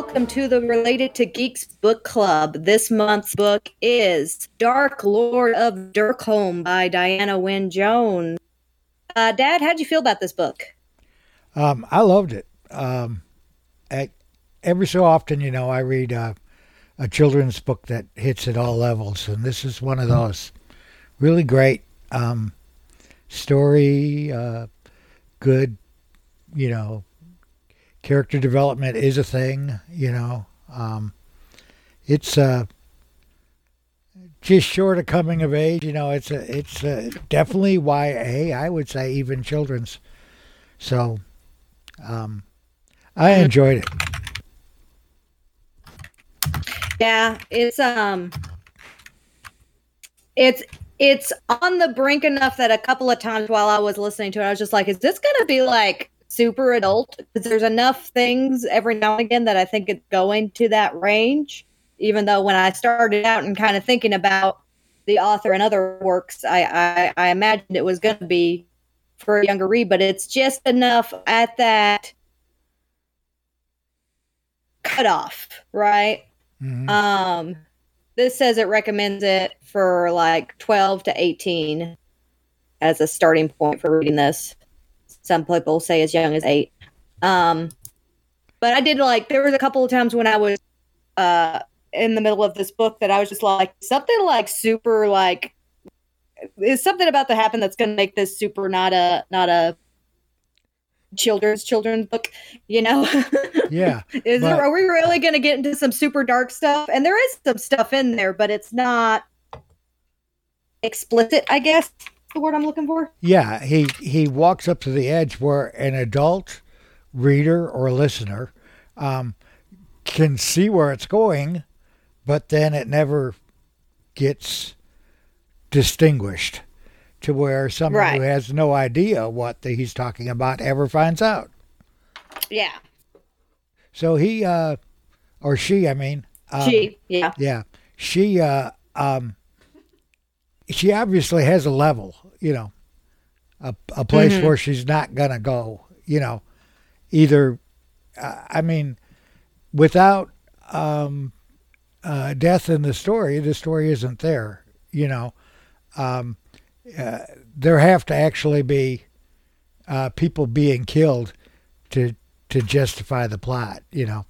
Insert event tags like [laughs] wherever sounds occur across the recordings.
welcome to the Related to Geeks book club. This month's book is Dark Lord of Derkholm by Diana Wynne Jones. Uh, Dad, how'd you feel about this book? Um, I loved it. Um, at, every so often, you know, I read uh, a children's book that hits at all levels, and this is one of those. Really great um, story, uh, good, you know, character development is a thing, you know. Um, it's uh, just short of coming of age, you know. It's a, it's a, definitely YA. I would say even children's. So, um, I enjoyed it. Yeah, it's um, it's it's on the brink enough that a couple of times while I was listening to it, I was just like, "Is this gonna be like super adult because there's enough things every now and again that I think it's going to that range. Even though when I started out and kind of thinking about the author and other works, I I, I imagined it was going to be for a younger read, but it's just enough at that cutoff, right? Mm-hmm. Um, this says it recommends it for like 12 to 18 as a starting point for reading this some people say as young as eight. Um, but I did like there was a couple of times when I was uh in the middle of this book that I was just like something like super like is something about to happen that's going to make this super not a not a children's children's book you know? [laughs] Yeah is but, there, are we really going to get into some super dark stuff? And there is some stuff in there but it's not explicit i guess the word I'm looking for? Yeah, he he walks up to the edge where an adult reader or listener um, can see where it's going, but then it never gets distinguished to where someone right. who has no idea what the, he's talking about ever finds out. Yeah. So he uh, or she, I mean, um, she, yeah, yeah, she uh, um, she obviously has a level, you know, a, a place mm-hmm. where she's not going to go, you know, either, uh, I mean, without um, uh, death in the story, the story isn't there, you know. Um, uh, there have to actually be uh, people being killed to to justify the plot, you know.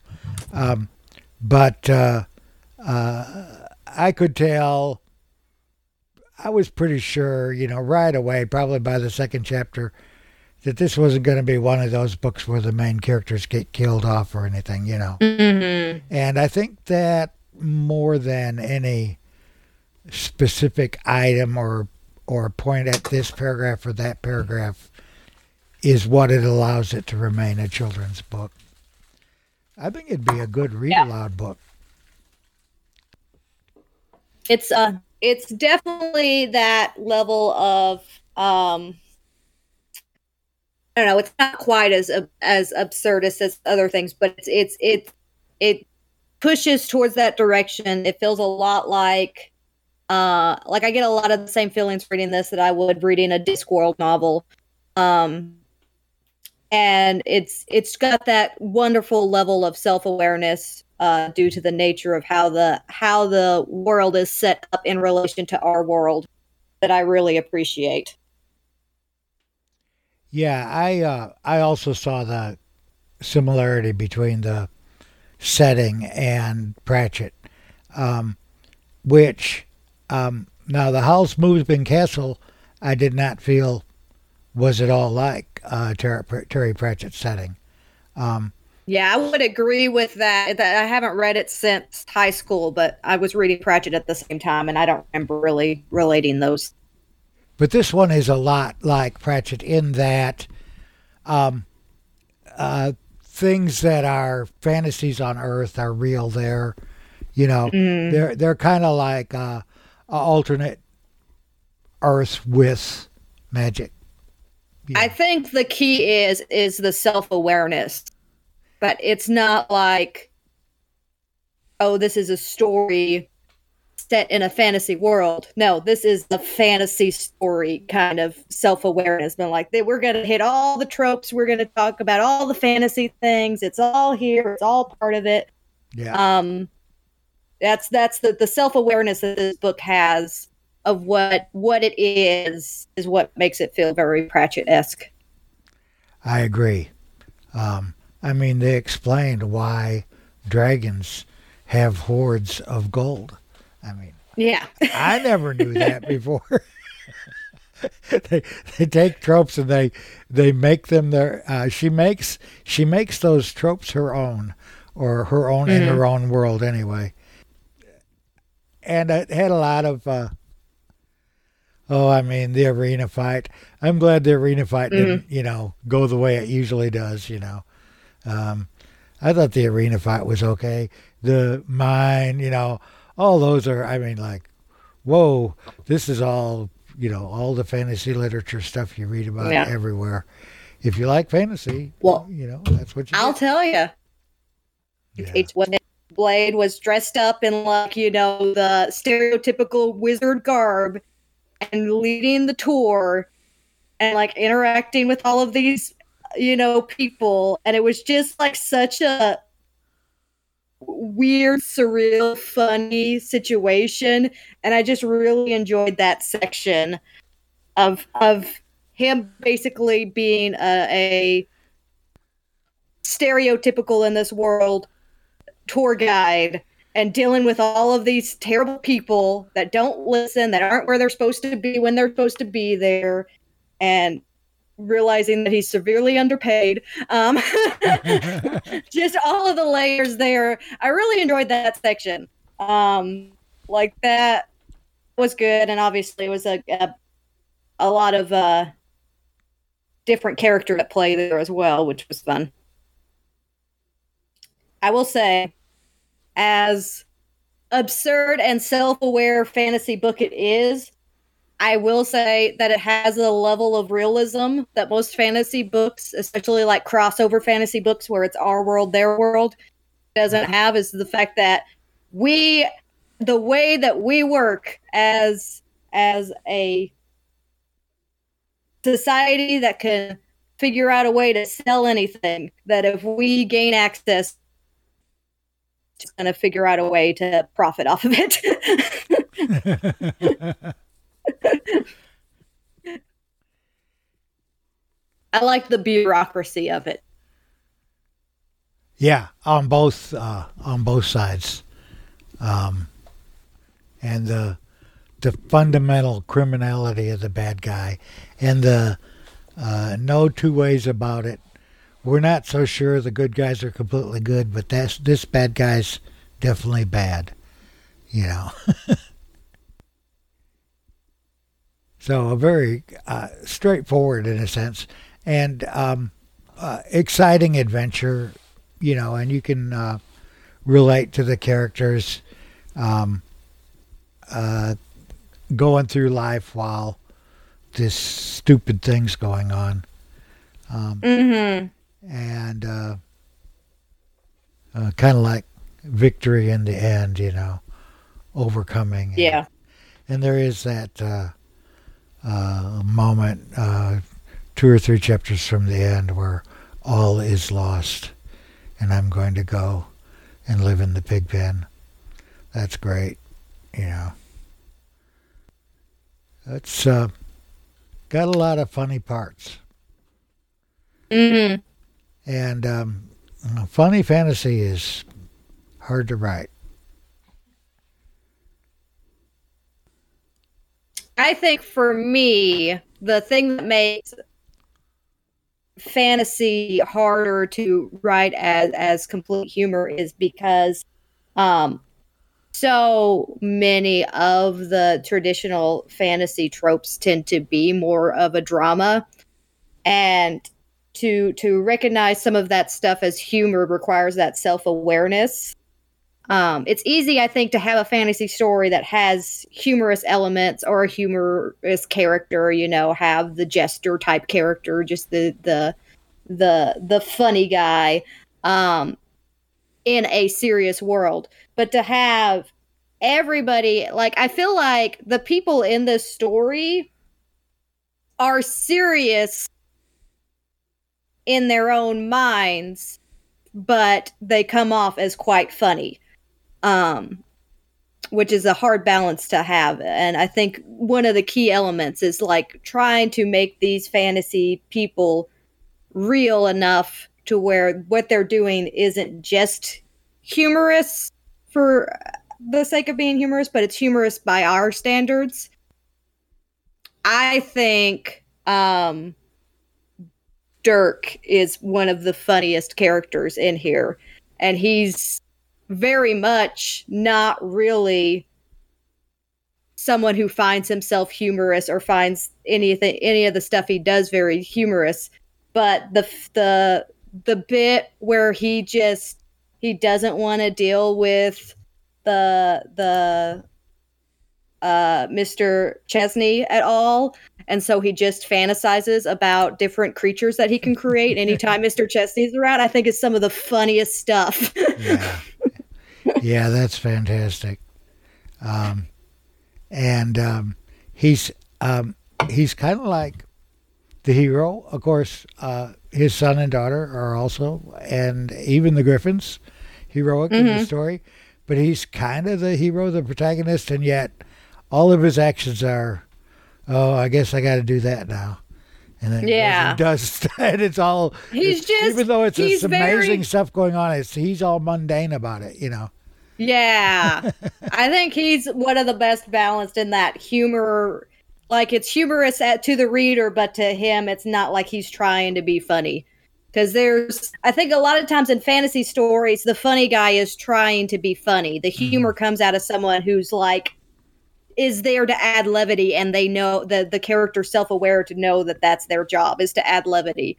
Um, but uh, uh, I could tell I was pretty sure, you know, right away, probably by the second chapter, that this wasn't going to be one of those books where the main characters get killed off or anything, you know. Mm-hmm. And I think that more than any specific item or or point at this paragraph or that paragraph is what it allows it to remain a children's book. I think it'd be a good read yeah. aloud book. It's uh it's definitely that level of um I don't know, it's not quite as as absurdist as other things, but it's it's it it pushes towards that direction. It feels a lot like uh like I get a lot of the same feelings reading this that I would reading a Discworld novel. Um and it's it's got that wonderful level of self-awareness uh, due to the nature of how the how the world is set up in relation to our world that I really appreciate. Yeah, I uh, I also saw the similarity between the setting and Pratchett, um, which um, now the Howl's Moving Castle I did not feel was at all like uh, Terry, Terry Pratchett's setting. Um, yeah, I would agree with that. That I haven't read it since high school, but I was reading Pratchett at the same time, and I don't remember really relating those. But this one is a lot like Pratchett in that um, uh, things that are fantasies on Earth are real there. You know, mm. they're they're kind of like uh, alternate Earth with magic. Yeah. I think the key is is the self awareness but it's not like oh this is a story set in a fantasy world. No, this is the fantasy story kind of self awareness. Been like, we're going to hit all the tropes. We're going to talk about all the fantasy things. It's all here. It's all part of it. Yeah. Um, that's that's the the self awareness that this book has of what what it is is what makes it feel very Pratchett esque. I agree. Um, I mean, they explained why dragons have hoards of gold. I mean, yeah, I never knew that [laughs] before. [laughs] they they take tropes and they they make them their. Uh, she makes she makes those tropes her own, or her own mm-hmm. in her own world anyway. And it had a lot of. Uh, oh, I mean the arena fight. I'm glad the arena fight mm-hmm. didn't you know go the way it usually does. You know, um, I thought the arena fight was okay. The mine, you know, all those are. I mean, like, whoa, this is all you know, all the fantasy literature stuff you read about yeah. everywhere. If you like fantasy, well, you know, that's what you. I'll get. tell you. Yeah. It's when Blade was dressed up in like you know the stereotypical wizard garb and leading the tour and like interacting with all of these you know people and it was just like such a weird surreal funny situation and i just really enjoyed that section of of him basically being a, a stereotypical in this world tour guide and dealing with all of these terrible people that don't listen, that aren't where they're supposed to be when they're supposed to be there, and realizing that he's severely underpaid. Um, [laughs] [laughs] just all of the layers there. I really enjoyed that section. Um, like that was good, and obviously it was a a, a lot of uh, different character at play there as well, which was fun. I will say as absurd and self-aware fantasy book it is, I will say that it has a level of realism that most fantasy books, especially like crossover fantasy books where it's our world, their world, doesn't have is the fact that we the way that we work as as a society that can figure out a way to sell anything that if we gain access just going to figure out a way to profit off of it. [laughs] [laughs] [laughs] I like the bureaucracy of it. Yeah, on both uh, on both sides, um, and the the fundamental criminality of the bad guy, and the uh, no two ways about it we're not so sure the good guys are completely good, but that's this bad guy's definitely bad, you know. [laughs] so a very uh, straightforward in a sense, and um, uh, exciting adventure, you know, and you can uh, relate to the characters um, uh, going through life while this stupid thing's going on. Um, mm-hmm and uh, uh, kind of like victory in the end, you know, overcoming. Yeah. And, and there is that uh, uh a moment, uh, two or three chapters from the end, where all is lost, and I'm going to go and live in the pig pen. That's great, you know. It's uh, got a lot of funny parts. Mm-hmm. And um, funny fantasy is hard to write. I think for me, the thing that makes fantasy harder to write as as complete humor is because um so many of the traditional fantasy tropes tend to be more of a drama. And to to recognize some of that stuff as humor requires that self-awareness um, it's easy i think to have a fantasy story that has humorous elements or a humorous character you know have the jester type character just the the the the funny guy um, in a serious world but to have everybody like I feel like the people in this story are serious in their own minds, but they come off as quite funny. Um which is a hard balance to have. And I think one of the key elements is like trying to make these fantasy people real enough to where what they're doing isn't just humorous for the sake of being humorous, but it's humorous by our standards. I think um, Derk is one of the funniest characters in here, and he's very much not really someone who finds himself humorous or finds anything any of the stuff he does very humorous but the the the bit where he just he doesn't want to deal with the the uh, Mr. Chesney at all. And so he just fantasizes about different creatures that he can create anytime [laughs] Mr. Chesney's around. I think is some of the funniest stuff. yeah. Yeah, that's fantastic. Um, and um, he's um, he's kind of like the hero. Of course, uh, his son and daughter are also, and even the Griffins, heroic mm-hmm. in the mm-hmm. story. But he's kind of the hero, the protagonist, and yet all of his actions are, oh, I guess I got to do that now. And then yeah, he does, [laughs] and it's all. He's it's, just even though it's this amazing very, stuff going on. It's he's all mundane about it, you know. Yeah, I think he's one of the best balanced in that humor. Like it's humorous at, to the reader, but to him, it's not like he's trying to be funny because there's i think a lot of times in fantasy stories the funny guy is trying to be funny the mm-hmm. humor mm-hmm. comes out of someone who's like is there to add levity and they know the the character self-aware to know that that's their job is to add levity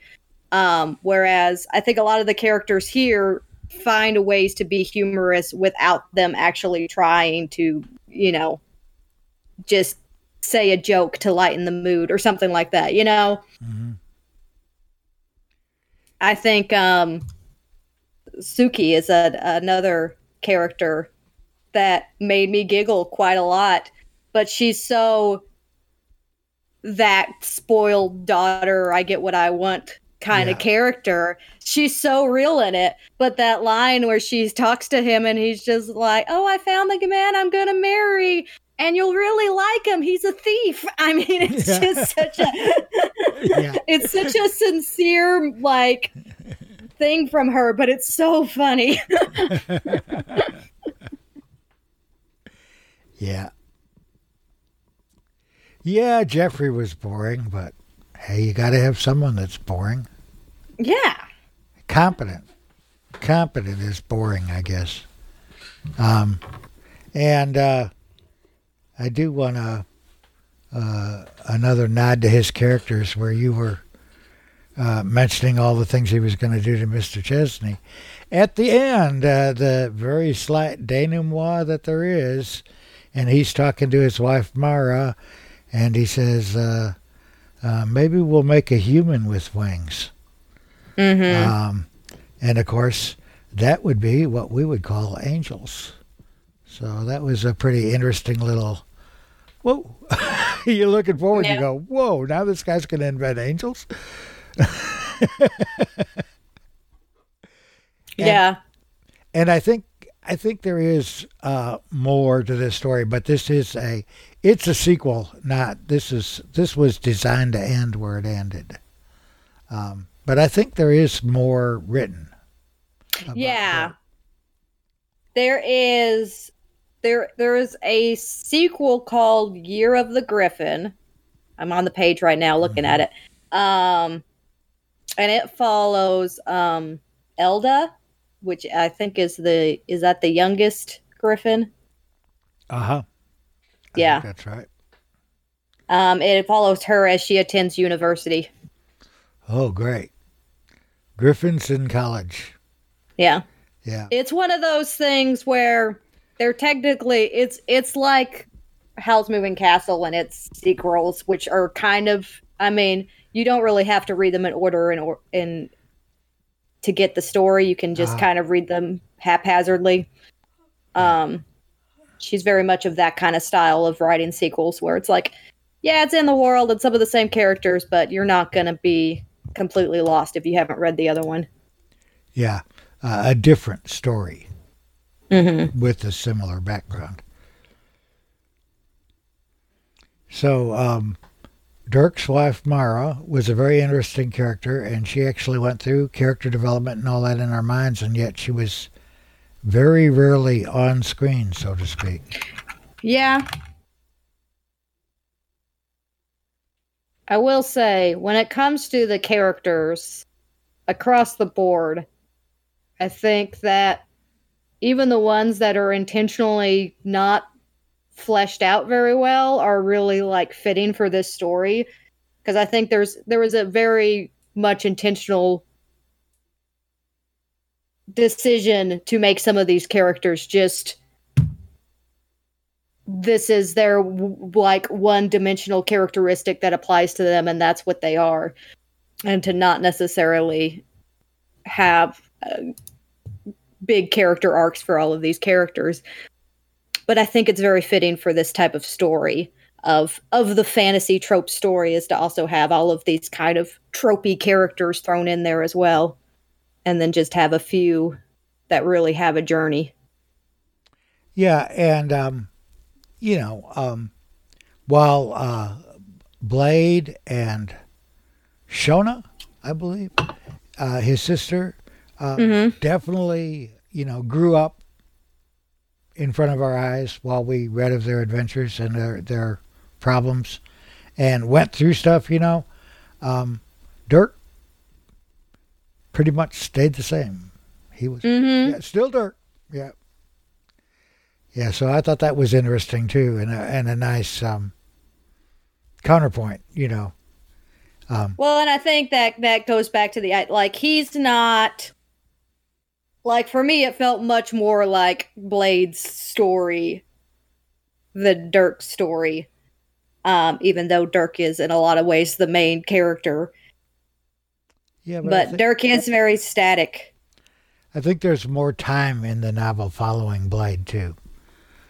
um, whereas i think a lot of the characters here find ways to be humorous without them actually trying to you know just say a joke to lighten the mood or something like that you know mm-hmm. I think um, Suki is a, another character that made me giggle quite a lot. But she's so that spoiled daughter, I get what I want kind yeah. of character. She's so real in it. But that line where she talks to him and he's just like, Oh, I found the man I'm going to marry and you'll really like him. He's a thief. [laughs] I mean, it's yeah. just such a [laughs] [laughs] it's such a sincere like thing from her, but it's so funny. yeah. Yeah, Jeffrey was boring, but hey, you got to have someone that's boring. Yeah. Competent. Competent is boring, I guess. Um, and uh, I do want to uh, another nod to his characters where you were uh, mentioning all the things he was going to do to Mr. Chesney. At the end, uh, the very slight denouement that there is, and he's talking to his wife Mara, and he says, uh, uh, "Maybe we'll make a human with wings." Mm-hmm. Um, and of course, that would be what we would call angels. So that was a pretty interesting little whoa. [laughs] You're looking forward. Yeah. You go, whoa, now this guy's going to invent angels. [laughs] and, yeah. And I think I think there is uh, more to this story, but this is a it's a sequel. Not this is this was designed to end where it ended. Um, but I think there is more written. Yeah. That. There is there there is a sequel called Year of the Griffin. I'm on the page right now looking mm-hmm. at it. Um and it follows um Elda, which I think is the is that the youngest griffin? Uh-huh. I yeah. That's right. Um it follows her as she attends university. Oh, great. Griffins in college. Yeah. Yeah. It's one of those things where they're technically it's it's like Howl's Moving Castle and its sequels, which are kind of I mean, you don't really have to read them in order and or in to get the story. You can just uh kind of read them haphazardly. Um she's very much of that kind of style of writing sequels where it's like, yeah, it's in the world and some of the same characters, but you're not going to be completely lost if you haven't read the other one. Yeah, uh, a different story mm-hmm. with a similar background. So, um, Derk's wife Mara was a very interesting character, and she actually went through character development and all that in our minds, and yet she was very rarely on screen, so to speak. Yeah. I will say, when it comes to the characters across the board, I think that even the ones that are intentionally not fleshed out very well are really like fitting for this story. Because I think there's there was a very much intentional decision to make some of these characters just this is their like one dimensional characteristic that applies to them and that's what they are. And to not necessarily have uh, big character arcs for all of these characters. But I think it's very fitting for this type of story of of the fantasy trope story is to also have all of these kind of tropey characters thrown in there as well. And then just have a few that really have a journey. Yeah and um you know um while uh blade and shona i believe uh his sister uh, mm-hmm. definitely you know grew up in front of our eyes while we read of their adventures and their their problems, and went through stuff. You know, um, Derk pretty much stayed the same. He was mm-hmm. yeah, still Derk. Yeah, yeah. So I thought that was interesting too, and a, and a nice um, counterpoint. You know. Um, well, and I think that that goes back to the like he's not like for me it felt much more like blade's story the derk story um even though derk is in a lot of ways the main character yeah but, but think, derk is very static i think there's more time in the novel following blade too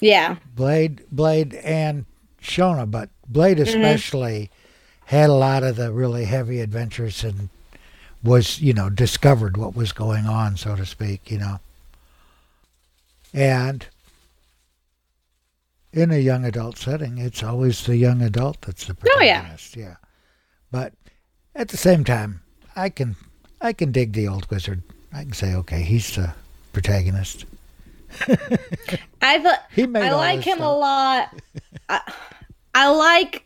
yeah blade blade and shona but blade mm-hmm. especially mm-hmm. had a lot of the really heavy adventures and was, you know, discovered what was going on, so to speak, you know. And in a young adult setting, it's always the young adult that's the protagonist. Oh, yeah. yeah. But at the same time, I can I can dig the old wizard. I can say, okay, he's the protagonist. [laughs] I thought he made I like him stuff. a lot. I, I like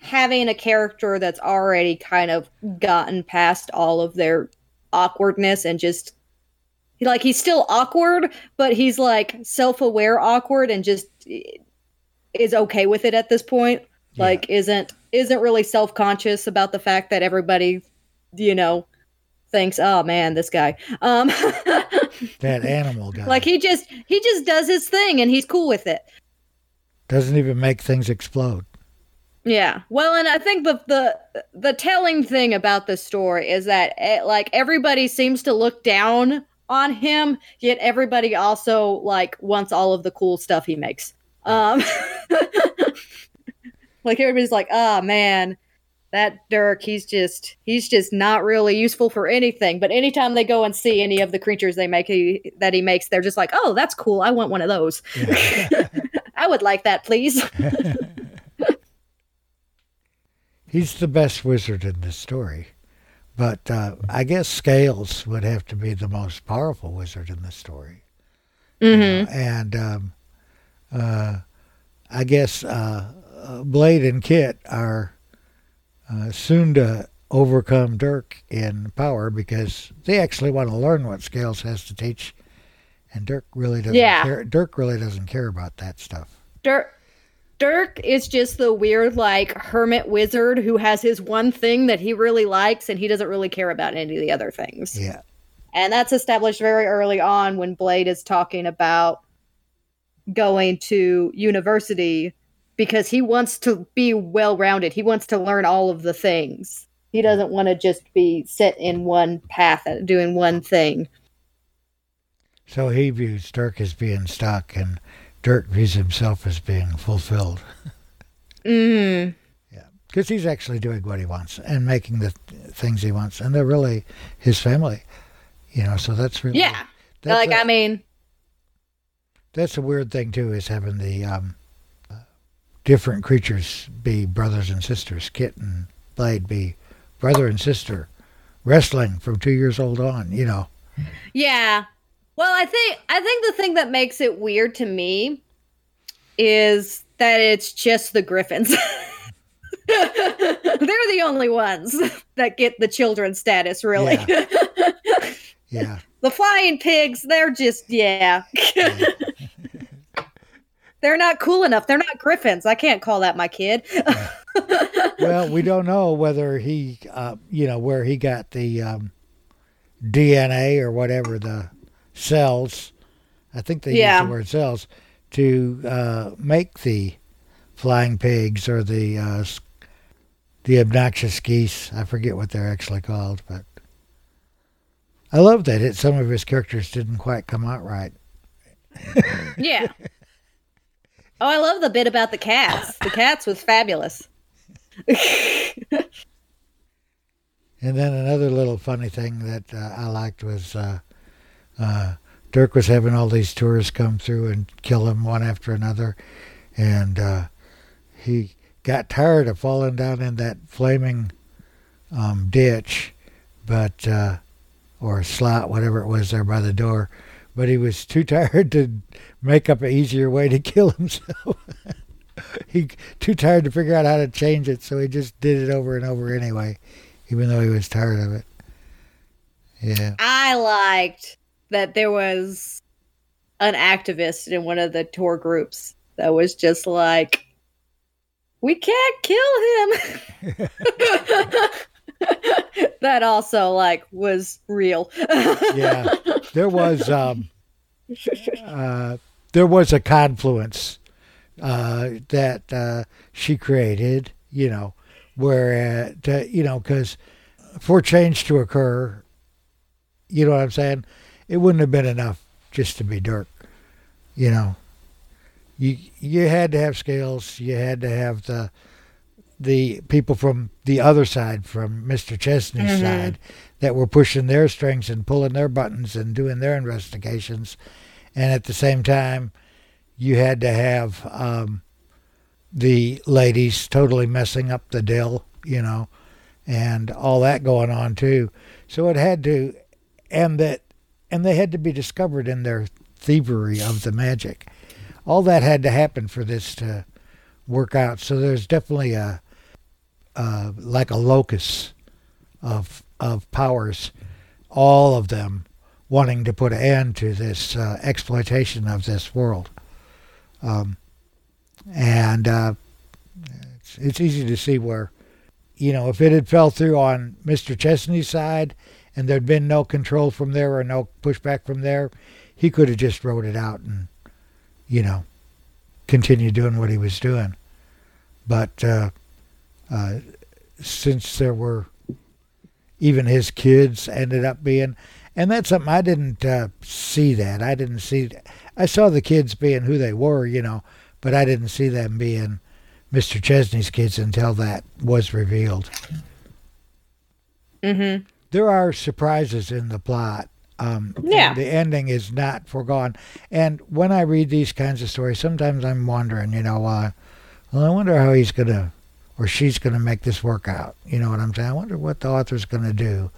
having a character that's already kind of gotten past all of their awkwardness and just like he's still awkward, but he's like self-aware awkward and just is okay with it at this point. Yeah. Like isn't isn't really self-conscious about the fact that everybody, you know, thinks, "Oh man, this guy." Um [laughs] that animal guy. Like he just he just does his thing and he's cool with it. Doesn't even make things explode. Yeah. Well, and I think the the the telling thing about this story is that it, eh, like everybody seems to look down on him, yet everybody also like wants all of the cool stuff he makes. Um [laughs] like everybody's like, "Oh man, that Derk, he's just he's just not really useful for anything." But anytime they go and see any of the creatures they make he, that he makes, they're just like, "Oh, that's cool. I want one of those." Yeah. [laughs] I would like that, please. [laughs] he's the best wizard in the story. But uh, I guess Scales would have to be the most powerful wizard in the story. Mm-hmm. Uh, and um, uh, I guess uh, uh, Blade and Kit are uh, soon to overcome Derk in power because they actually want to learn what Scales has to teach. And Derk really doesn't yeah. care. Derk really doesn't care about that stuff. Derk Derk is just the weird, like, hermit wizard who has his one thing that he really likes and he doesn't really care about any of the other things. Yeah. And that's established very early on when Blade is talking about going to university because he wants to be well rounded. He wants to learn all of the things. He doesn't want to just be set in one path doing one thing. So he views Derk as being stuck, and Derk views himself as being fulfilled. [laughs] Mm. Yeah, because he's actually doing what he wants and making the things he wants, and they're really his family. You know, so that's really Yeah. That's like a- I mean, That's a weird thing too, is having the um, uh, different creatures be brothers and sisters. Kit and Blade be brother and sister, wrestling from two years old on. You know, Yeah. Well, I think I think the thing that makes it weird to me is that it's just the Griffins. [laughs] They're the only ones that get the children status, really. yeah, [laughs] the flying pigs, they're just yeah. They're not cool enough. They're not Griffins. I can't call that my kid. [laughs] well, we don't know whether he, uh, you know, where he got the um, DNA or whatever the cells. I think they Yeah. use the word cells to uh, make the flying pigs or the uh, the obnoxious geese. I forget what they're actually called, but I love that it, some of his characters didn't quite come out right. yeah. [laughs] Oh, I love the bit about the cats. The cats was fabulous. And then another little funny thing that uh, I liked was uh, uh, Derk was having all these tourists come through and kill him one after another, and uh, he got tired of falling down in that flaming um, ditch, but uh, or slot, whatever it was there by the door. But he was too [laughs] tired to make up an easier way to [laughs] kill himself. [laughs] he too tired to figure out how to change it, so he just did it over and over anyway even though he was tired of it. Yeah. I liked that there was an activist in one of the tour groups that was just like, we can't kill him. [laughs] that also like was real. Yeah. There was um uh there was a confluence uh that uh she created, you know, where uh, to, you know cuz for change to occur, you know what I'm saying? It wouldn't have been enough just to be Derk, you know. You you had to have scales, you had to have the the people from the other side, from Mr. Chesney's Mhm. side, that were pushing their strings and pulling their buttons and doing their investigations, and at the same time, you had to have um, the ladies totally messing up the deal, you know, and all that going on too. So it had to, and that, and they had to be discovered in their thievery of the magic. All that had to happen for this to work out. So there's definitely a, uh, like a locus of of powers, all of them wanting to put an end to this uh, exploitation of this world. Um, and uh, it's, it's easy to see where, you know, if it had fell through on Mr. Chesney's side and there'd been no control from there or no pushback from there, he could have just wrote it out and, you know, continued doing what he was doing. But uh, uh, since there were even his kids ended up being, and that's something I didn't uh, see that. I didn't see. I saw the kids being who they were, you know, but I didn't see them being Mr. Chesney's kids until that was revealed. mm-hmm. There are surprises in the plot. Um, Yeah. the ending is not foregone. And when I read these kinds of stories, sometimes I'm wondering, you know, uh, well, I wonder how he's going to or she's going to make this work out. You know what I'm saying? I wonder what the author's going to do.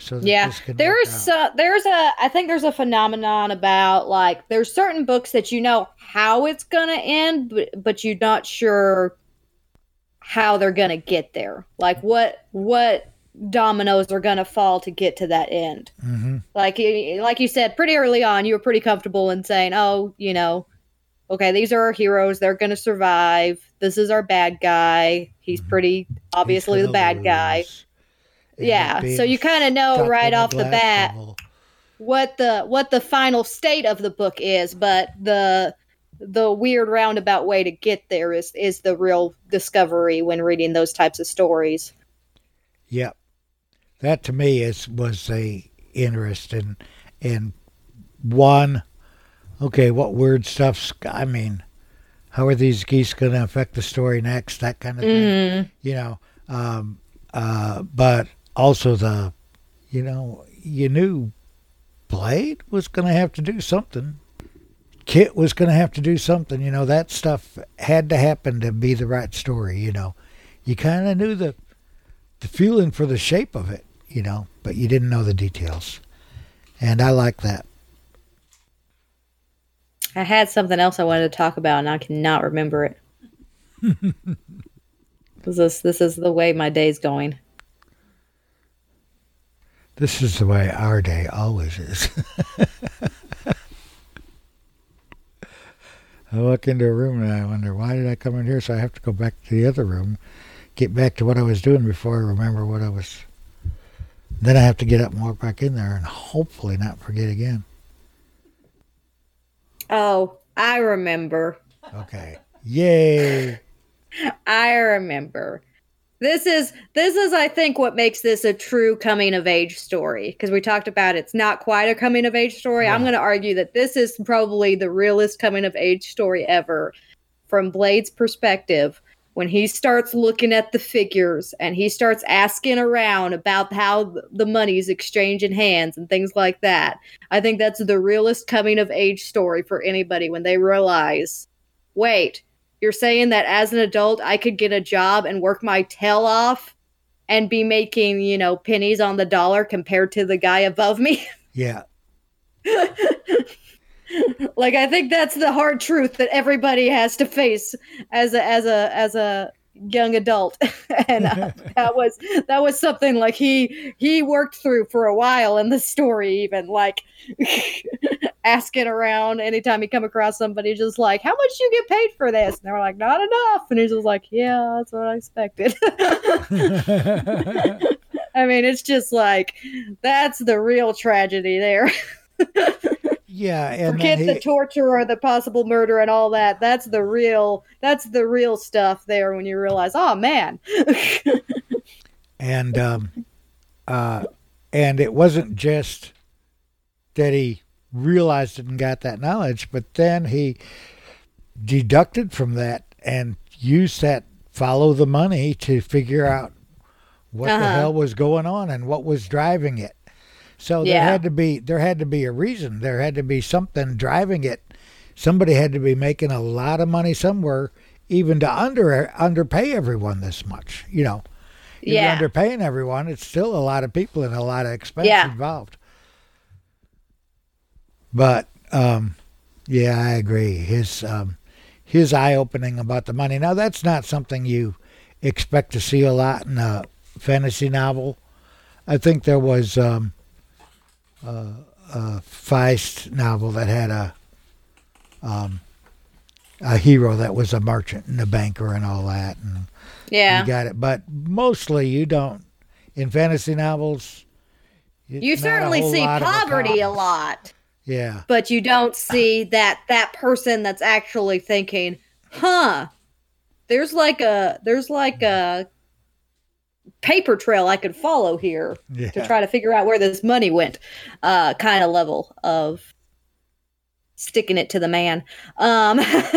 So yeah this can work there's uh, there's a i think there's a phenomenon about like there's certain books that you know how it's gonna end but, but you're not sure how they're gonna get there like what what dominoes are gonna fall to get to that end Mhm. like like you said pretty early on you were pretty comfortable in saying oh you know okay these are our heroes they're gonna survive this is our bad guy he's Mhm. pretty obviously He's the bad guy lose. And yeah so you kind of know right off the bat bubble. what the what the final state of the book is but the the weird roundabout way to get there is is the real discovery when reading those types of stories Yep. That to me is was a interest in in one, okay, what weird stuff's, I mean, how are these geese going to affect the story next? That kind of thing, Mm-hmm. you know. Um, uh, but also the, you know, you knew Blade was going to have to do something. Kit was going to have to do something. You know, that stuff had to happen to be the right story. You know, you kind of knew the the feeling for the shape of it. You know, but you didn't know the details, and I like that. I had something else I wanted to talk about, and I cannot remember it. [laughs] this is this is the way my day's going. This is the way our day always is. [laughs] I walk into a room and I wonder why did I come in here? So I have to go back to the other room, get back to what I was doing before I remember what I was. Then I have to get up and walk back in there and hopefully not forget again. Oh, I remember. Okay. Yay. [laughs] I remember. This is this is I think what makes this a true coming of age story because we talked about it's not quite a coming of age story. I'm going to argue that this is probably the realest coming of age story ever from Blade's perspective when he starts looking at the figures and he starts asking around about how the money's exchanging hands and things like that. I think that's the realest coming of age story for anybody when they realize, wait, you're saying that as an adult I could get a job and work my tail off and be making, you know, pennies on the dollar compared to the guy above me? [laughs] Yeah. like I think that's the hard truth that everybody has to face as a as a as a young adult. [laughs] And uh, [laughs] that was that was something like he he worked through for a while in the story even like [laughs] asking around anytime he come across somebody just like how much you get paid for this? And they were like not enough. And he's just like yeah that's what i expected. I mean it's just like that's the real tragedy there yeah. And forget then the torture or the possible murder and all that that's the real that's the real stuff there when you realize oh man and um, uh, and it wasn't just that he realized it and got that knowledge, but then he deducted from that and used that follow the money to figure out what the Uh-huh. hell was going on and what was driving it. So there Yeah. had to be there had to be a reason. There had to be something driving it. Somebody had to be making a lot of money somewhere, even to under underpay everyone this much. You know, if Yeah. you're underpaying everyone, it's still a lot of people and a lot of expense Yeah. involved. But um, yeah, I agree. His um, his eye opening about the money. Now that's not something you expect to see a lot in a fantasy novel. I think there was um, a, a Feist novel that had a um, a hero that was a merchant and a banker and all that, and yeah you got it. But mostly you don't in fantasy novels. you certainly see poverty a lot Yeah, but you don't see that that person that's actually thinking huh there's like a there's like a paper trail i could follow here yeah. to try to figure out where this money went uh kind of level of sticking it to the man um [laughs]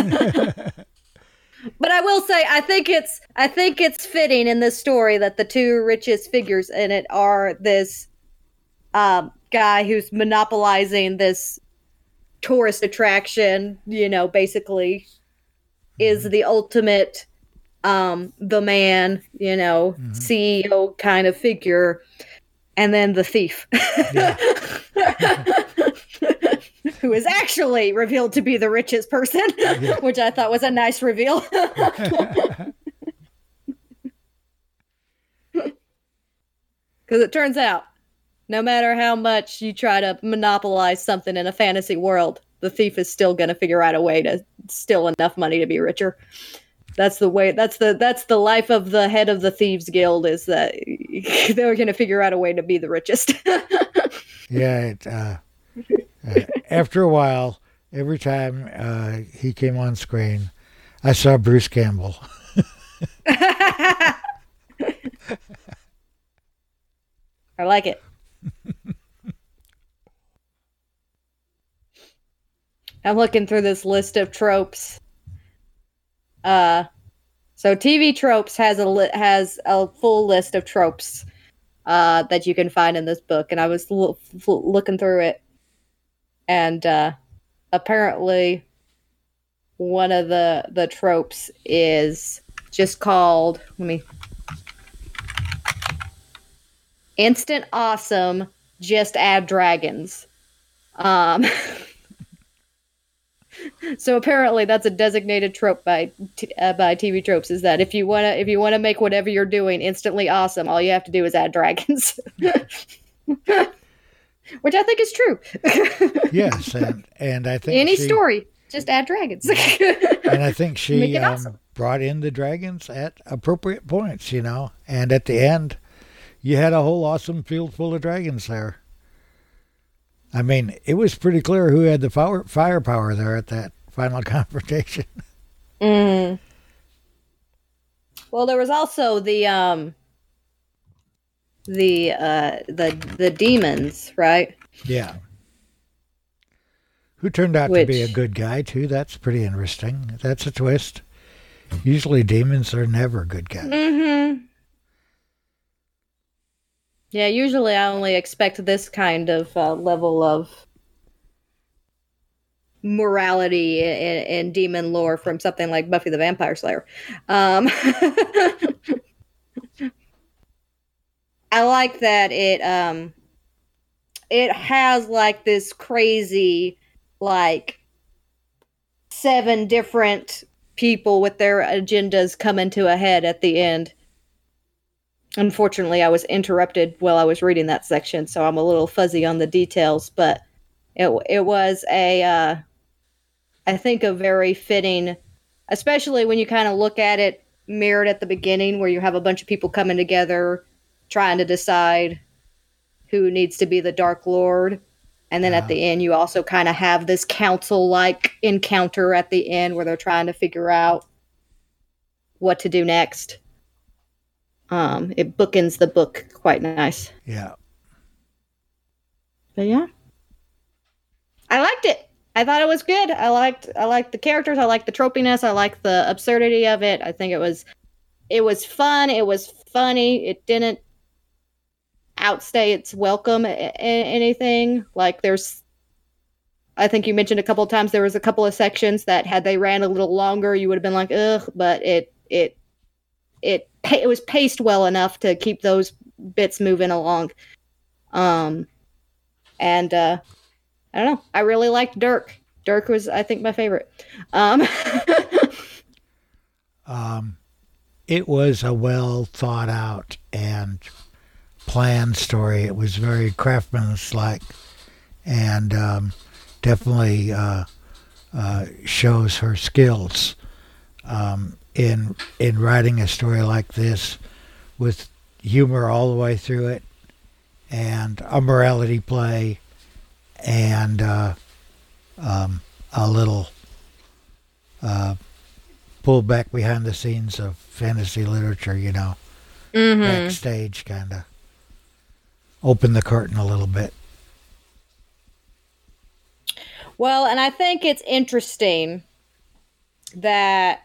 but i will say i think it's i think it's fitting in this story that the two richest figures in it are this um guy who's monopolizing this tourist attraction you know basically is the ultimate um the man you know ceo kind of figure and then the thief. Yeah. [laughs] who is actually revealed to be the richest person [laughs] which i thought was a nice reveal. [laughs] Because it turns out no matter how much you try to monopolize something in a fantasy world the thief is still going to figure out a way to steal enough money to be richer that's the way that's the that's the life of the head of the thieves guild is that [laughs] they're going to figure out a way to be the richest [laughs] Yeah, it, uh, uh, after a while, every time uh, he came on screen, I saw Bruce Campbell. [laughs] i like it I'm looking through this list of tropes. Uh, so TV tropes has a li- has a full list of tropes uh, that you can find in this book, and I was l- f- looking through it, and uh, apparently, one of the the tropes is just called. Let me. Instant awesome. Just add dragons. Um, [laughs] so apparently that's a designated trope by uh, by TV tropes is that if you want to if you want to make whatever you're doing instantly awesome, all you have to do is add dragons. [laughs] Which I think is true. [laughs] yes, and and I think any she, story just add dragons. [laughs] and I think she um, awesome. brought in the dragons at appropriate points, you know, and at the end, you had a whole awesome field full of dragons there. I mean, it was pretty clear who had the fire, firepower there at that final [laughs] confrontation. Mm. Well, there was also the um the uh the the demons, right? Yeah. Who turned out Which, to be a good guy too? That's pretty interesting. That's a twist. Usually demons are never good guys. Mm-hmm. Yeah, usually I only expect this kind of uh, level of morality and, demon lore from something like Buffy the Vampire Slayer. Um, [laughs] I like that it um, it has like this crazy like seven different people with their agendas coming to a head at the end unfortunately, I was interrupted while I was reading that section, so I'm a little fuzzy on the details. But it it was a, uh, I think, a very fitting, especially when you kind of look at it mirrored at the beginning, where you have a bunch of people coming together, trying to decide who needs to be the Dark Lord. And then at the end, you also kind of have this council like encounter at the end where they're trying to figure out what to do next um, it bookends the book quite nice. Yeah. But yeah, I liked it. I thought it was good. I liked I liked the characters. I liked the tropiness. I liked the absurdity of it. I think it was it was fun. It was funny. It didn't outstay its welcome. anything like there's. I think you mentioned a couple of times there was a couple of sections that had they ran a little longer, you would have been like, ugh. But it it it it was paced well enough to keep those bits moving along. Um, and uh, I don't know. I really liked Derk. Derk was, I think, my favorite. Um, [laughs] um, it was a well thought out and planned story. It was very craftsmanlike and um, definitely uh, uh, shows her skills. Um, in in writing a story like this with humor all the way through it and a morality play and uh, um, a little uh, pull back behind the scenes of fantasy literature, you know, mm-hmm. backstage kind of open the curtain a little bit. Well, and I think it's interesting that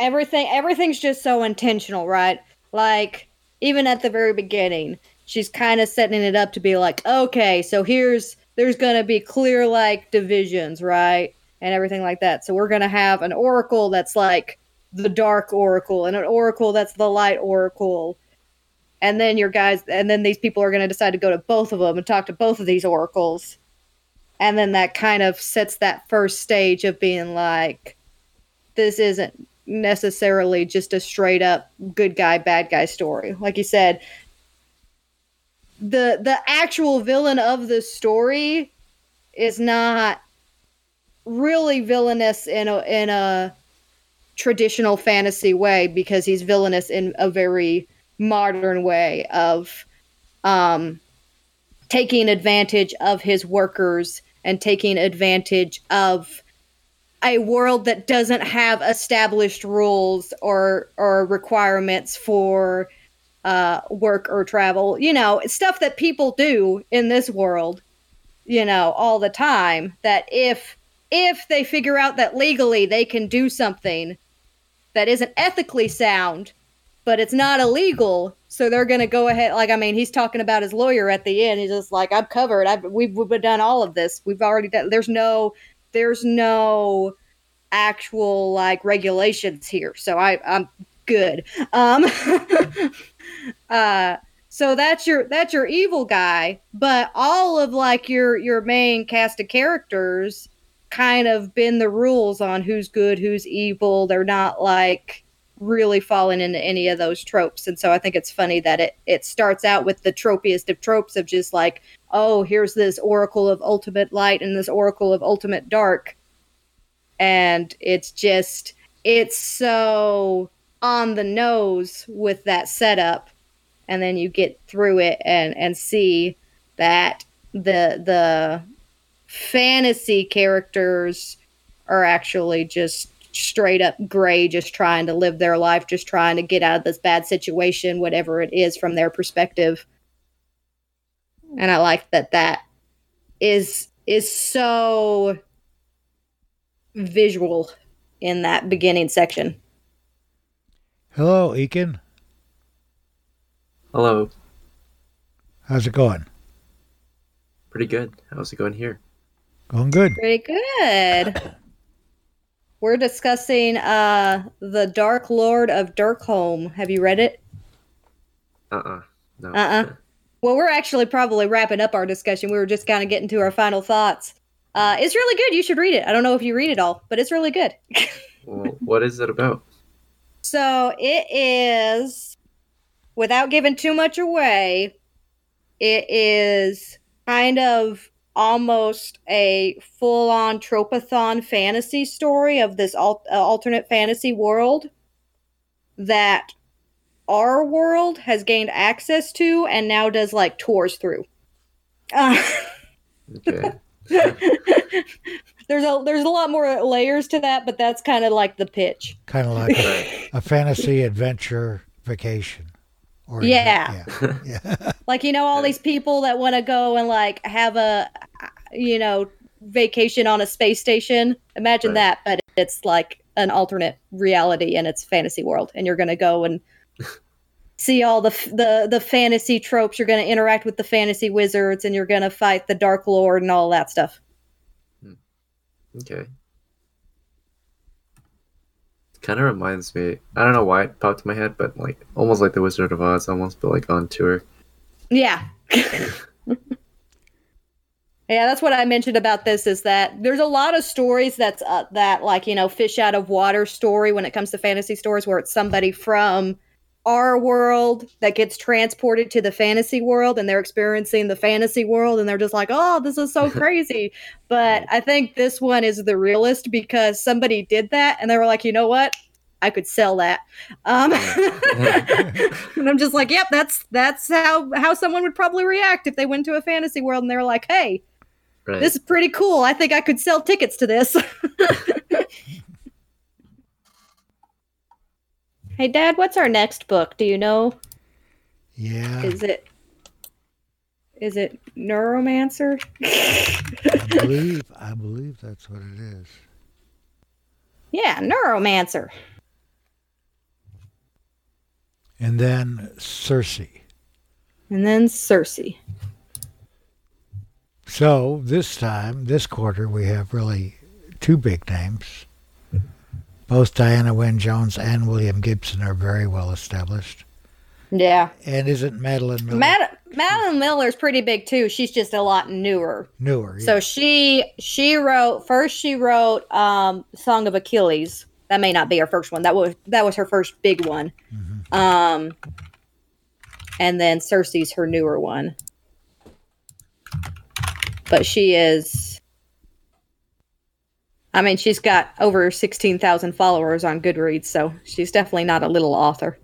everything everything's just so intentional, right? Like even at the very beginning, she's kind of setting it up to be like, okay, so here's there's going to be clear like divisions, right? And everything like that. So we're going to have an oracle that's like the dark oracle and an oracle that's the light oracle. And then your guys and then these people are going to decide to go to both of them and talk to both of these oracles. And then that kind of sets that first stage of being like this isn't necessarily just a straight up good guy bad guy story. Like you said, the the actual villain of the story is not really villainous in a in a traditional fantasy way because he's villainous in a very modern way of um, taking advantage of his workers and taking advantage of a world that doesn't have established rules or or requirements for uh, work or travel. You know, stuff that people do in this world. you know, all the time that if if they figure out that legally they can do something that isn't ethically sound, but it's not illegal, so they're going to go ahead. Like, I mean, he's talking about his lawyer at the end. He's just like, I'm covered. I've, we've, we've done all of this. We've already done, there's no, there's no actual like regulations here. So I, I'm good. Um, [laughs] uh, so that's your that's your evil guy, but all of like your your main cast of characters kind of bend the rules on who's good, who's evil. They're not like really falling into any of those tropes. And so I think it's funny that it it starts out with the tropiest of tropes of just like, oh, here's this oracle of ultimate light and this oracle of ultimate dark. And it's just it's so on the nose with that setup and then you get through it and and see that the the fantasy characters are actually just straight up gray just trying to live their life just trying to get out of this bad situation whatever it is from their perspective and i like that that is is so visual in that beginning section hello Ekin. Hello. How's it going? Pretty good. How's it going here? Going good. Pretty good. We're discussing uh The Dark Lord of Derkholm. Have you read it? Uh-uh. No. Uh-uh. Well, we're actually probably wrapping up our discussion. We were just kind of getting to our final thoughts. Uh, it's really good. You should read it. I don't know if you read it all, but it's really good. [laughs] what is it about? So it is without giving too much away, it is kind of almost a full on tropathon fantasy story of this al- uh, alternate fantasy world that our world has gained access to and now does like tours through. Uh, okay. [laughs] there's a there's a lot more layers to that, but that's kind of like the pitch. Kind of like a, a fantasy adventure vacation. Or yeah. yeah. [laughs] yeah. like, you know, all these people that want to go and like have a, you know, vacation on a space station. Imagine right. that, but it's like an alternate reality and it's fantasy world. And you're going to go and see all the, the, the fantasy tropes. You're going to interact with the fantasy wizards and you're going to fight the Dark Lord and all that stuff. Hmm. Okay kind of reminds me. I don't know why it popped in my head, but like almost like the Wizard of Oz, almost, but like on tour. Yeah. [laughs] yeah, that's what I mentioned about this is that there's a lot of stories that's uh, that like you know fish out of water story when it comes to fantasy stories where it's somebody from our world that gets transported to the fantasy world and they're experiencing the fantasy world and they're just like, oh, this is so [laughs] crazy. but I think this one is the realist because somebody did that and they were like, you know what? I could sell that. Um, [laughs] and I'm just like, yep, that's that's how how someone would probably react if they went to a fantasy world and they were like, hey, right. this is pretty cool. I think I could sell tickets to this. [laughs] Hey, Dad, what's our next book? Do you know? Yeah. Is it? Is it Neuromancer? I believe. I believe that's what it is. Yeah, Neuromancer. And then Circe. And then Circe. So this time, this quarter, we have really two big names. Both Diana Wynne Jones and William Gibson are very well established. Yeah. And isn't Madeline Miller? Mad- Madeline Miller's pretty big too. She's just a lot newer. Newer. Yeah. So she she wrote first. She wrote um, "Song of Achilles." That may not be her first one. That was that was her first big one. Mm-hmm. Um, and then Circe's her newer one. But she is I mean, she's got over 16,000 followers on Goodreads, so she's definitely not a little author.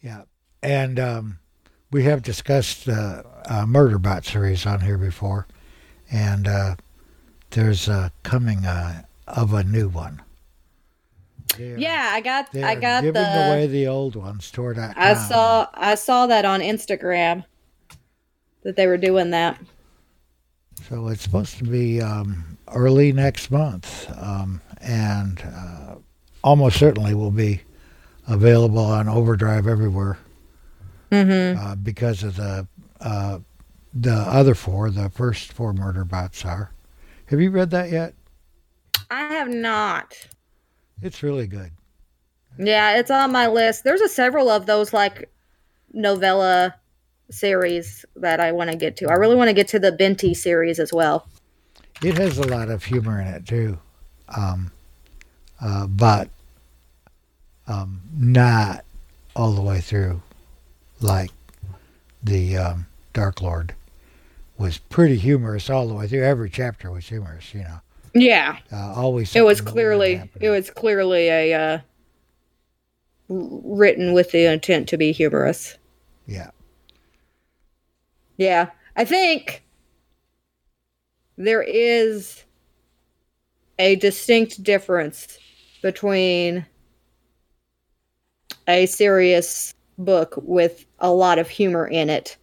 Yeah. And um, we have discussed the uh, Murderbot series on here before, and uh, there's a coming uh, of a new one. They're, yeah, I got I got giving the, away the old ones toward that. I saw I saw that on Instagram that they were doing that. So it's supposed to be um, early next month, um, and uh, almost certainly will be available on Overdrive everywhere Mm-hmm. uh, because of the uh, the other four. The first four murder bots are. Have you read that yet? I have not. It's really good. Yeah, it's on my list. There's a several of those like novella series that I want to get to. I really want to get to the Binti series as well. It has a lot of humor in it too, um, uh, but um, not all the way through. Like the um, Dark Lord was pretty humorous all the way through. Every chapter was humorous, you know. Yeah, Uh, always. it was clearly it was clearly a uh, written with the intent to be humorous. Yeah. Yeah, I think there is a distinct difference between a serious book with a lot of humor in it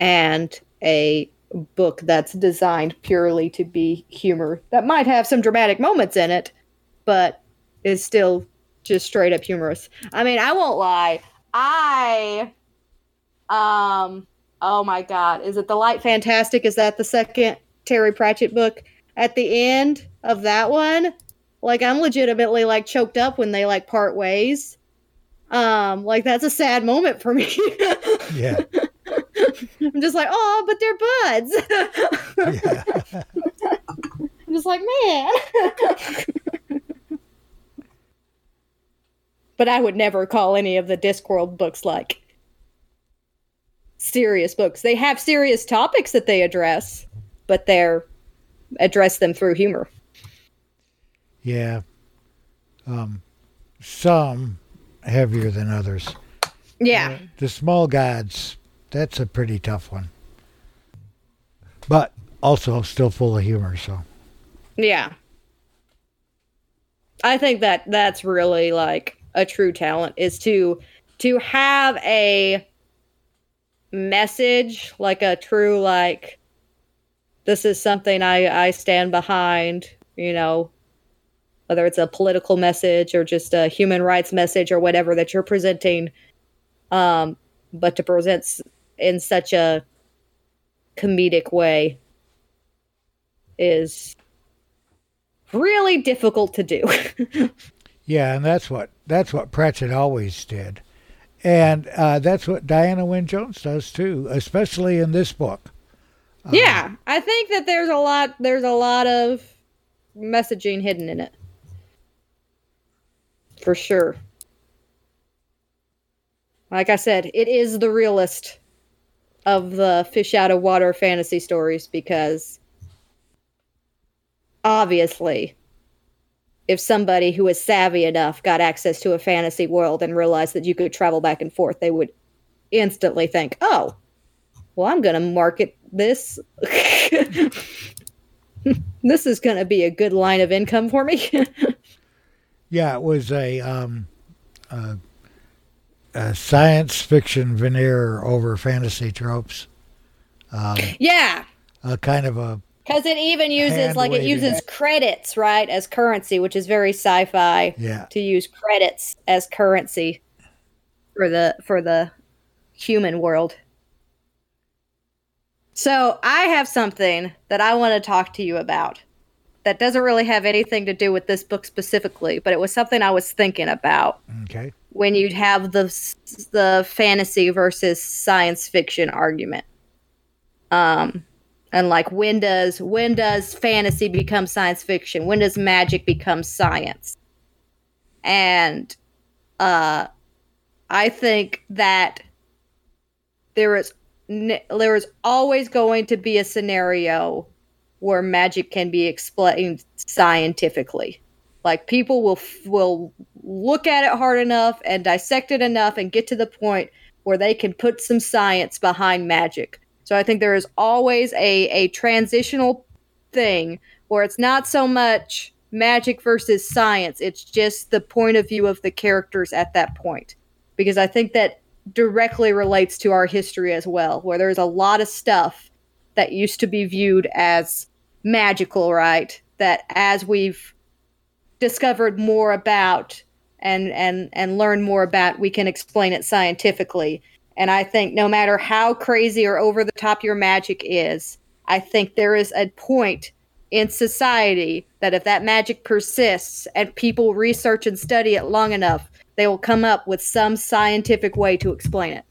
and a book that's designed purely to be humor that might have some dramatic moments in it but is still just straight up humorous. I mean, I won't lie. I um oh my god, is it The Light Fantastic? Is that the second Terry Pratchett book? At the end of that one, like I'm legitimately like choked up when they like part ways. Um like that's a sad moment for me. [laughs] Yeah. I'm just like, "Oh, but they're buds." [laughs] Yeah. I'm just like, man. [laughs] but I would never call any of the Discworld books like serious books. They have serious topics that they address, but they're address them through humor. yeah. Um, some heavier than others. Yeah. The small gods, that's a pretty tough one. But also still full of humor, so. Yeah. I think that that's really like a true talent is to to have a message like a true like this is something I I stand behind, you know, whether it's a political message or just a human rights message or whatever that you're presenting um but to present in such a comedic way is really difficult to do. [laughs] Yeah, and that's what that's what Pratchett always did, and uh, that's what Diana Wynne Jones does too, especially in this book. yeah, I think that there's a lot there's a lot of messaging hidden in it. For sure. Like I said, it is the realest of the fish out of water fantasy stories because obviously if somebody who is savvy enough got access to a fantasy world and realized that you could travel back and forth, they would instantly think, "Oh, well, I'm going to market this. [laughs] this is going to be a good line of income for me." [laughs] Yeah, it was a um, a, a science fiction veneer over fantasy tropes, um, yeah, a kind of a because it even uses like it uses credits right as currency, which is very sci-fi yeah to use credits as currency for the for the human world. So I have something that I want to talk to you about that doesn't really have anything to do with this book specifically, but it was something I was thinking about okay when you'd have the the fantasy versus science fiction argument. Um and like when does when does fantasy become science fiction? When does magic become science? And uh I think that there is there is always going to be a scenario where magic can be explained scientifically. Like people will will look at it hard enough and dissect it enough and get to the point where they can put some science behind magic. So I think there is always a a transitional thing where it's not so much magic versus science, it's just the point of view of the characters at that point. Because I think that directly relates to our history as well, where there's a lot of stuff that used to be viewed as magical, right? That as we've discovered more about and and and learn more about, we can explain it scientifically. And I think no matter how crazy or over the top your magic is, I think there is a point in society that if that magic persists and people research and study it long enough, they will come up with some scientific way to explain it.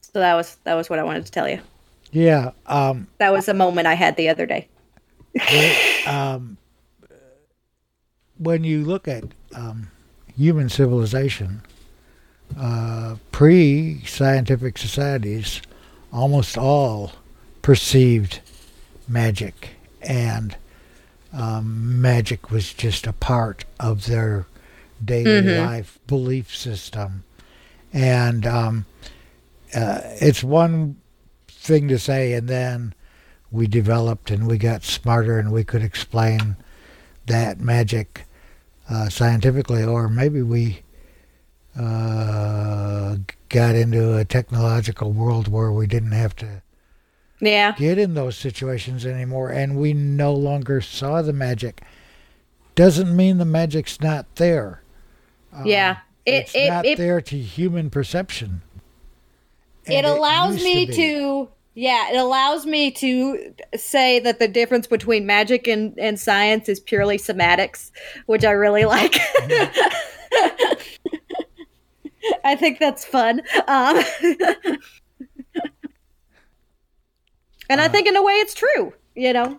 So that was that was what I wanted to tell you. Yeah. Um, that was a moment I had the other day. um, when you look at um, human civilization, uh, pre scientific societies, almost all perceived magic, and um, magic was just a part of their daily mm-hmm. life belief system. And um, uh, it's one thing to say, and then we developed and we got smarter and we could explain that magic uh, scientifically, or maybe we uh, got into a technological world where we didn't have to yeah. get in those situations anymore and we no longer saw the magic. Doesn't mean the magic's not there. Yeah. it, it's it, not it, there to human perception. And it allows me to, to, yeah, it allows me to say that the difference between magic and, and science is purely semantics, which I really like. [laughs] [laughs] [laughs] I think that's fun. Um, [laughs] and uh, I think in a way it's true, you know.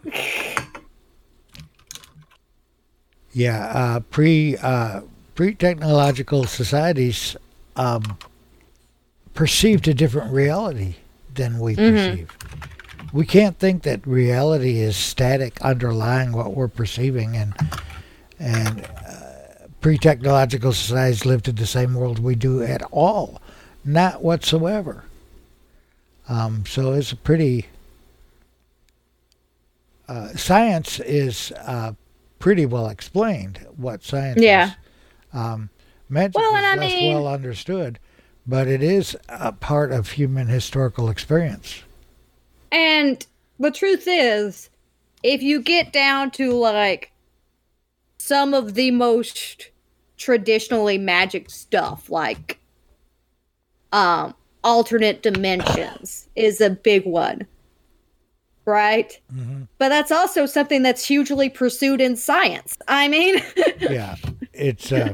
Yeah, uh, pre uh, pre technological societies um, perceived a different reality than we mm-hmm. perceive. We can't think that reality is static underlying what we're perceiving, and and pre technological societies lived in the same world we do at all, not whatsoever. Um, so it's a pretty uh, science is uh, pretty well explained what science yeah. is. Um, magic well, is less mean, well understood, but it is a part of human historical experience. And the truth is, if you get down to like some of the most traditionally magic stuff, like um, alternate dimensions is a big one right? Mm-hmm. But that's also something that's hugely pursued in science. I mean, [laughs] yeah, it's uh,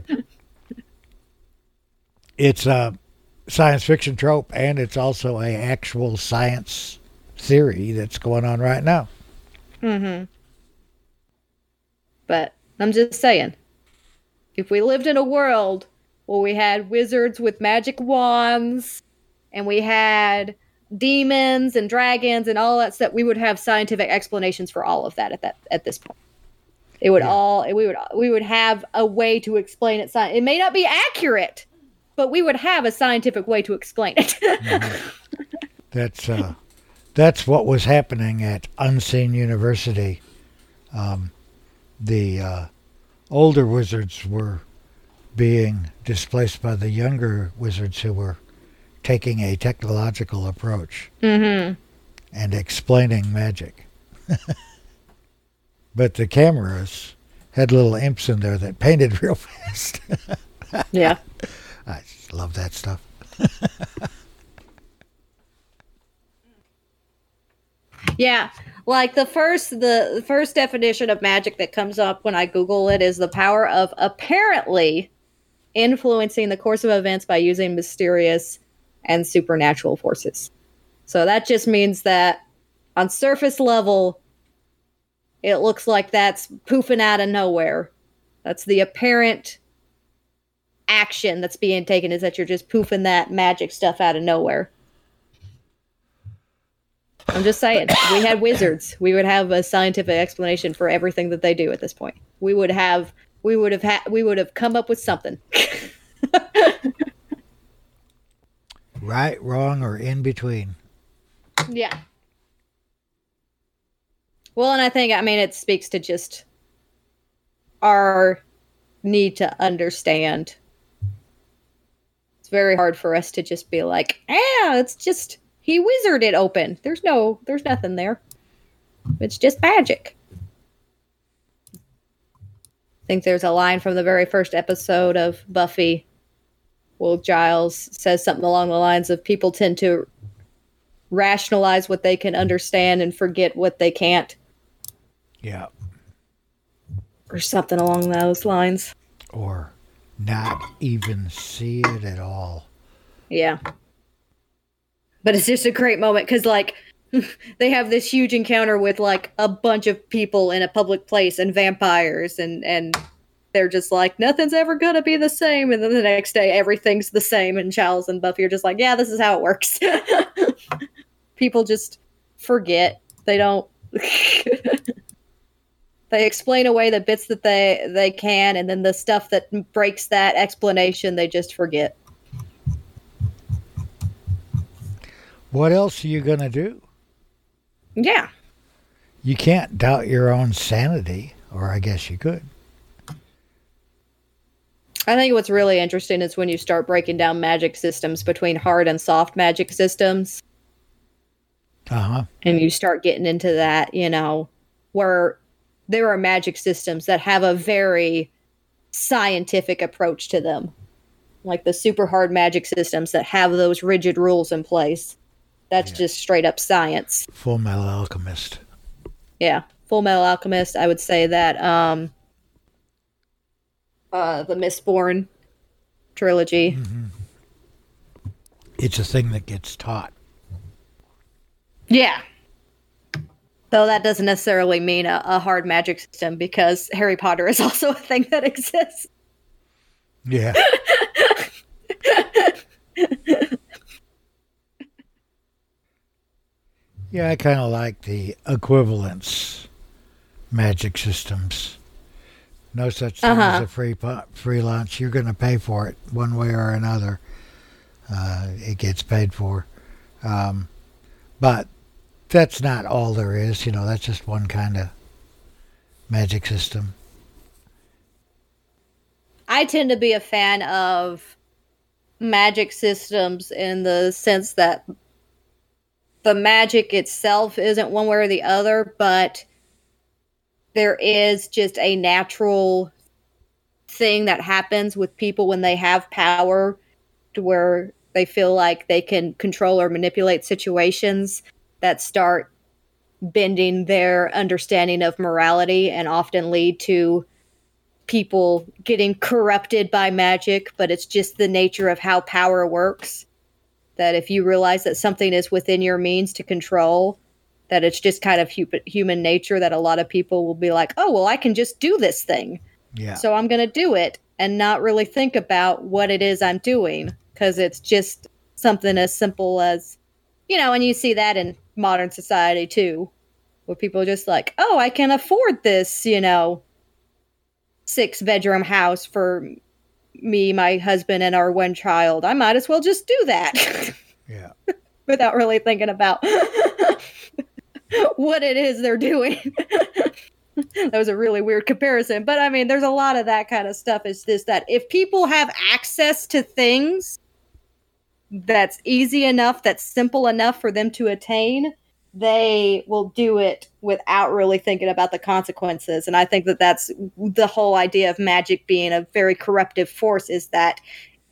it's a science fiction trope, and it's also a actual science theory that's going on right now. Mm-hmm. But I'm just saying, if we lived in a world where we had wizards with magic wands, and we had demons and dragons and all that stuff, we would have scientific explanations for all of that at that at this point. It would yeah. all we would we would have a way to explain it. It may not be accurate, but we would have a scientific way to explain it. [laughs] mm-hmm. That's uh, that's what was happening at Unseen University. Um, the uh, older wizards were being displaced by the younger wizards who were taking a technological approach mm-hmm. and explaining magic. [laughs] but the cameras had little imps in there that painted [laughs] real fast. [laughs] yeah. I love that stuff. yeah. Like the first the, the first definition of magic that comes up when I Google it is the power of apparently influencing the course of events by using mysterious and supernatural forces. So that just means that on surface level, it looks like that's poofing out of nowhere. That's the apparent action that's being taken is that you're just poofing that magic stuff out of nowhere. I'm just saying, we had [coughs] wizards. We would have a scientific explanation for everything that they do at this point. We would have we would have had we would have come up with something. [laughs] Right, wrong, or in between. Yeah. Well, and I think, I mean, it speaks to just our need to understand. It's very hard for us to just be like, yeah, it's just he wizard it open. There's no, there's nothing there. It's just magic. I think there's a line from the very first episode of Buffy. Well, Giles says something along the lines of people tend to rationalize what they can understand and forget what they can't. Yeah. Or something along those lines. Or not even see it at all. Yeah. But it's just a great moment because, like, [laughs] they have this huge encounter with like a bunch of people in a public place and vampires and and they're just like nothing's ever gonna be the same and then the next day everything's the same and Giles and Buffy are just like yeah this is how it works. [laughs] People just forget. They don't [laughs] they explain away the bits that they they can and then the stuff that breaks that explanation they just forget what else are you gonna do yeah. You can't doubt your own sanity, or I guess you could. I think what's really interesting is when you start breaking down magic systems between hard and soft magic systems. Uh-huh. And you start getting into that, you know, where there are magic systems that have a very scientific approach to them. Like the super hard magic systems that have those rigid rules in place. That's yeah. just straight up science. Full Metal Alchemist. Yeah, Full Metal Alchemist. I would say that um, uh, the Mistborn trilogy. Mm-hmm. It's a thing that gets taught. Yeah. Though that doesn't necessarily mean a, a hard magic system because Harry Potter is [laughs] also a thing that exists. Yeah. [laughs] Yeah, I kind of like the equivalence magic systems. No such thing uh-huh. as a free free lunch. You're going to pay for it one way or another. Uh, it gets paid for, um, but that's not all there is. You know, that's just one kind of magic system. I tend to be a fan of magic systems in the sense that the magic itself isn't one way or the other, but there is just a natural thing that happens with people when they have power to where they feel like they can control or manipulate situations that start bending their understanding of morality and often lead to people getting corrupted by magic, but it's just the nature of how power works that if you realize that something is within your means to control, that it's just kind of hu- human nature that a lot of people will be like, oh, well, I can just do this thing. Yeah. So I'm going to do it and not really think about what it is I'm doing because it's just something as simple as, you know, and you see that in modern society too, where people are just like, oh, I can afford this, you know, six bedroom house for me, my husband, and our one child. I might as well just do that. [laughs] Yeah. Without really thinking about [laughs] what it is they're doing. [laughs] that was a really weird comparison. But I mean, there's a lot of that kind of stuff. Is this that if people have access to things that's easy enough, that's simple enough for them to attain, they will do it without really thinking about the consequences. And I think that that's the whole idea of magic being a very corruptive force is that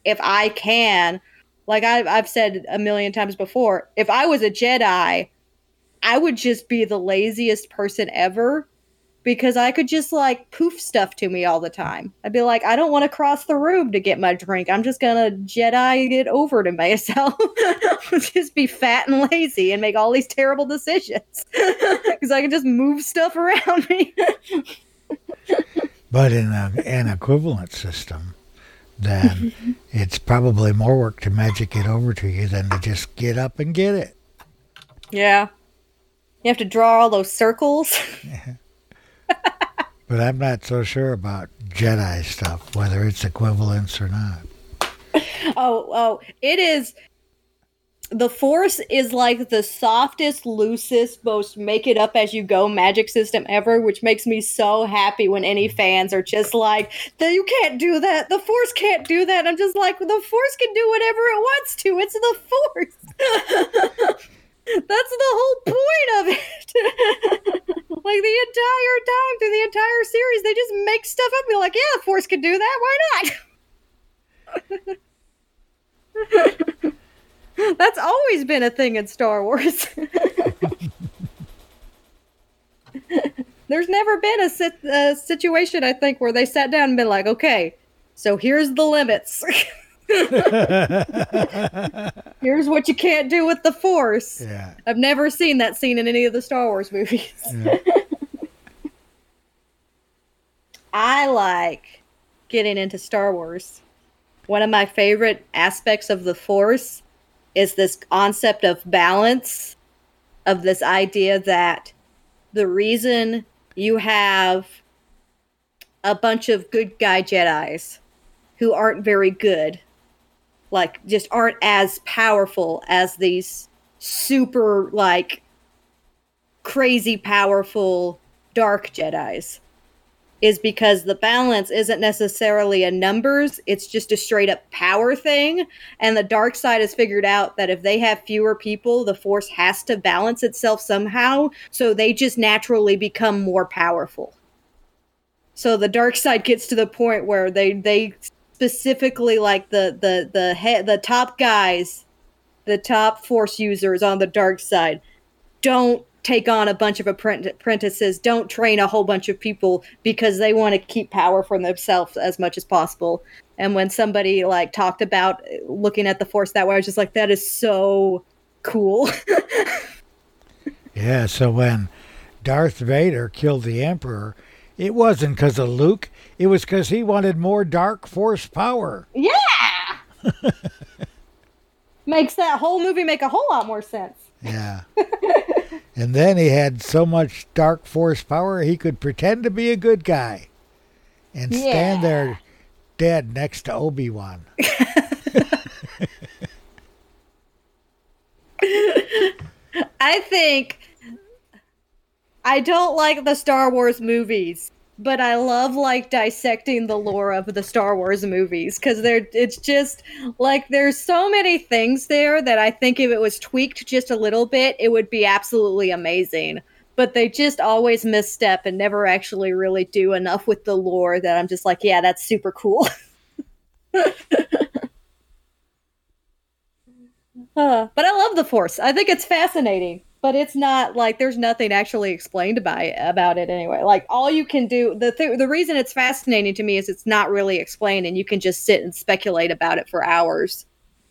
if I can, like I've, I've said a million times before, if I was a Jedi, I would just be the laziest person ever because I could just like poof stuff to me all the time. I'd be like, I don't want to cross the room to get my drink. I'm just gonna Jedi it over to myself. [laughs] just be fat and lazy and make all these terrible decisions [laughs] because I can just move stuff around me. but in a, an equivalent system, then [laughs] it's probably more work to magic it over to you than to just get up and get it. Yeah. You have to draw all those circles. But I'm not so sure about Jedi stuff, whether it's equivalence or not. [laughs] Oh, oh, it is. the Force is like the softest, loosest, most make it up as you go magic system ever, which makes me so happy when any mm-hmm. fans are just like, "You can't do that. The Force can't do that." I'm just like, the Force can do whatever it wants to. It's the Force. [laughs] That's the whole point of it. [laughs] like the entire time through the entire series, they just make stuff up. Be like, "Yeah, the Force could do that. Why not?" [laughs] That's always been a thing in Star Wars. [laughs] There's never been a, sit- a, situation, I think, where they sat down and been like, okay, so here's the limits. [laughs] here's what you can't do with the Force. Yeah. I've never seen that scene in any of the Star Wars movies. Yeah. [laughs] I like getting into Star Wars. One of my favorite aspects of the Force is this concept of balance, of this idea that the reason you have a bunch of good guy Jedi's who aren't very good, like just aren't as powerful as these super, like, crazy powerful dark Jedi's is because the balance isn't necessarily a numbers, it's just a straight up power thing. And the dark side has figured out that if they have fewer people, the force has to balance itself somehow. So they just naturally become more powerful. So the dark side gets to the point where they they specifically like the the the head the top guys, the top force users on the dark side don't take on a bunch of apprentices, don't train a whole bunch of people because they want to keep power for themselves as much as possible. And when somebody like talked about looking at the force that way, I was just like, that is so cool. [laughs] yeah, so when Darth Vader killed the Emperor, it wasn't because of Luke, it was because he wanted more dark force power. Yeah. [laughs] Makes that whole movie make a whole lot more sense. Yeah. [laughs] and then he had so much dark force power he could pretend to be a good guy and yeah. stand there dead next to Obi Wan. [laughs] I think I don't like the Star Wars movies but I love like dissecting the lore of the Star Wars movies because they're it's just like there's so many things there that I think if it was tweaked just a little bit, it would be absolutely amazing. But they just always misstep and never actually really do enough with the lore that I'm just like, yeah, that's super cool. [laughs] [laughs] uh, but I love the Force. I think it's fascinating but it's not like there's nothing actually explained by about it anyway. Like all you can do the th- the reason it's fascinating to me is it's not really explained, and you can just sit and speculate about it for hours,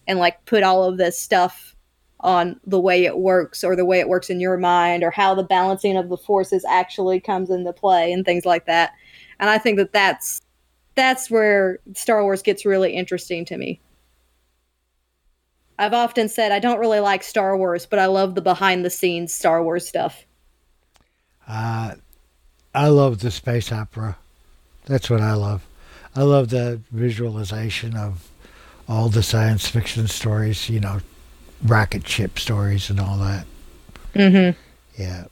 and like put all of this stuff on the way it works or the way it works in your mind or how the balancing of the forces actually comes into play and things like that. And I think that that's that's where Star Wars gets really interesting to me. I've often said I don't really like Star Wars, but I love the behind the scenes Star Wars stuff. Uh, I love the space opera. That's what I love. I love the visualization of all the science fiction stories, you know, rocket ship stories and all that. Mm-hmm. Yeah.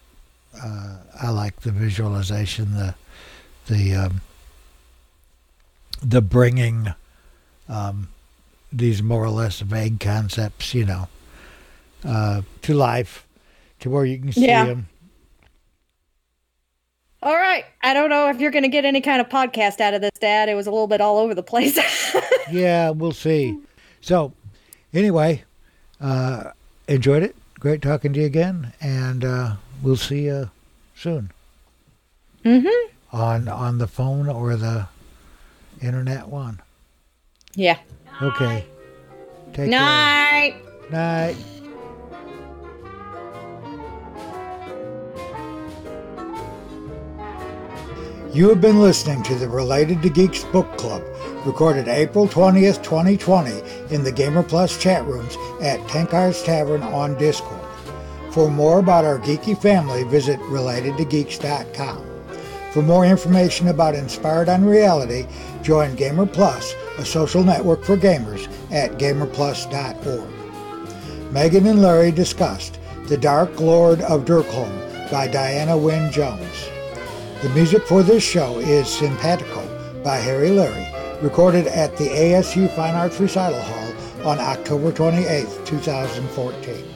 Uh, I like the visualization, the the um, the bringing um, these more or less vague concepts, you know, uh, to life, to where you can see yeah. them. All right. I don't know if you're going to get any kind of podcast out of this, Dad. It was a little bit all over the place. [laughs] yeah, we'll see. So, anyway, uh, enjoyed it. Great talking to you again, and uh, we'll see you soon. Mm-hmm. On on the phone or the internet one. Yeah. Okay. Take Night. Care. Night. You have been listening to the Related to Geeks Book Club, recorded April 20th, 2020, in the Gamer Plus chat rooms at Tenkar's Tavern on Discord. For more about our geeky family, visit relatedtogeeks.com. For more information about Inspired on Reality, join Gamer Plus, a social network for gamers, at gamerplus.org. Megan and Larry discussed The Dark Lord of Derkholm by Diana Wynne Jones. The music for this show is Simpatico by Harry Larry, recorded at the ASU Fine Arts Recital Hall on October 28, 2014.